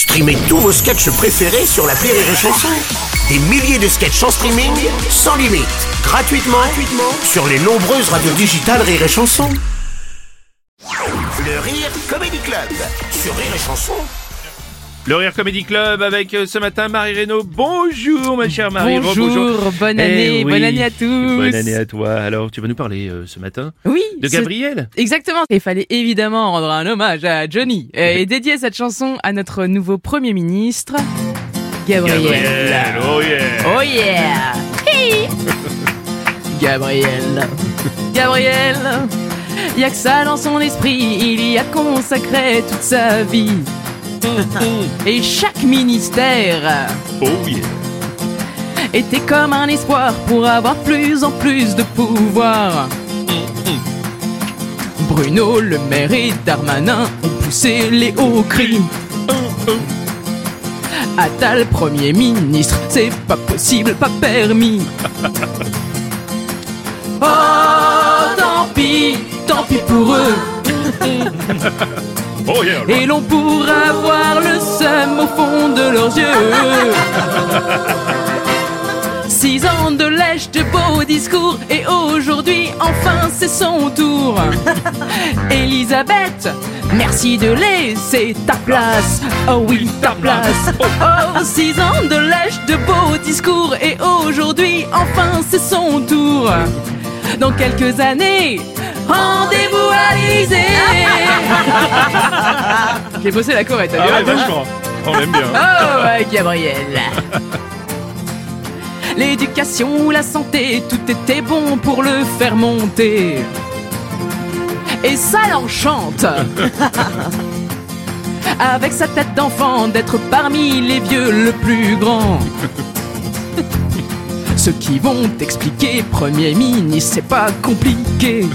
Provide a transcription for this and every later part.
Streamez tous vos sketchs préférés sur la Rire et Chanson. Des milliers de sketchs en streaming, sans limite, gratuitement, gratuitement sur les nombreuses radios digitales Rire et Chanson. Le Rire Comedy Club sur Rire et Chanson. Le Rire Comedy Club avec euh, ce matin Marie Reynaud. Bonjour ma chère Marie. Bonjour, bonne Eh année, oui, bonne année à tous. Bonne année à toi. Alors tu vas nous parler euh, ce matin Oui, de ce- Gabriel Exactement. Il fallait évidemment rendre un hommage à Johnny euh, et dédier cette chanson à notre nouveau Premier ministre, Gabriel. oh yeah Oh yeah Hi. Gabriel. Gabriel. Y a que ça dans son esprit, il y a consacré toute sa vie. Et chaque ministère Oh yeah était comme un espoir pour avoir plus en plus de pouvoir. Bruno Le Maire et Darmanin ont poussé les hauts cris. Attal Premier ministre, c'est pas possible, pas permis. Oh, tant pis, tant pis pour eux. Oh yeah Et l'on pourra voir le seum au fond de leurs yeux. Six ans de lèche de beaux discours et aujourd'hui enfin c'est son tour. Elisabeth, merci de laisser ta place. Oh oui, ta place. Oh, six ans de lèche de beaux discours et aujourd'hui enfin c'est son tour. Dans quelques années, rendez-vous à l'Élysée. J'ai bossé la chorette, t'as Ah vu ouais vachement On aime bien Oh, ouais, Gabriel. L'éducation, la santé, tout était bon pour le faire monter. Et ça l'enchante. Avec sa tête d'enfant, d'être parmi les vieux le plus grand. Ceux qui vont t'expliquer, Premier ministre, c'est pas compliqué.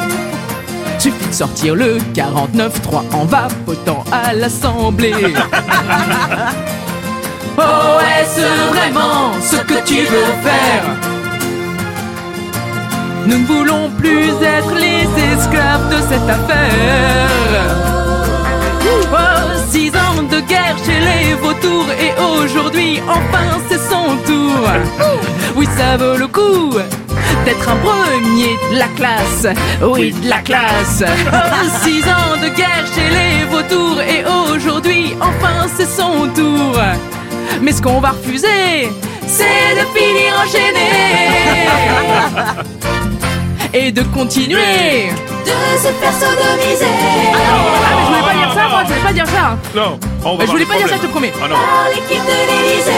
Suffit de sortir le 49-3 en vapotant à l'Assemblée. Oh, est-ce vraiment ce que tu veux faire Nous ne voulons plus être les esclaves de cette affaire. Oh, six ans de guerre chez les vautours et aujourd'hui, enfin, c'est son tour. Oui, ça vaut le coup d'être un premier de la classe. Oui, de la classe. Oh, six ans de guerre chez les vautours et aujourd'hui, enfin, c'est son tour. Mais ce qu'on va refuser, c'est de finir enchaîné et de continuer. de se faire sodomiser Ah, mais je voulais pas dire ça, moi, je voulais pas dire ça. Non on va Mais je voulais pas dire ça, je te promets. Ah par l'équipe de l'Élysée.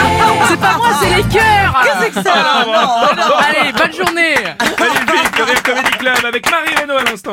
ça Allez, bonne journée. Magnifique Le Comedy Club avec Marie Reynaud à l'instant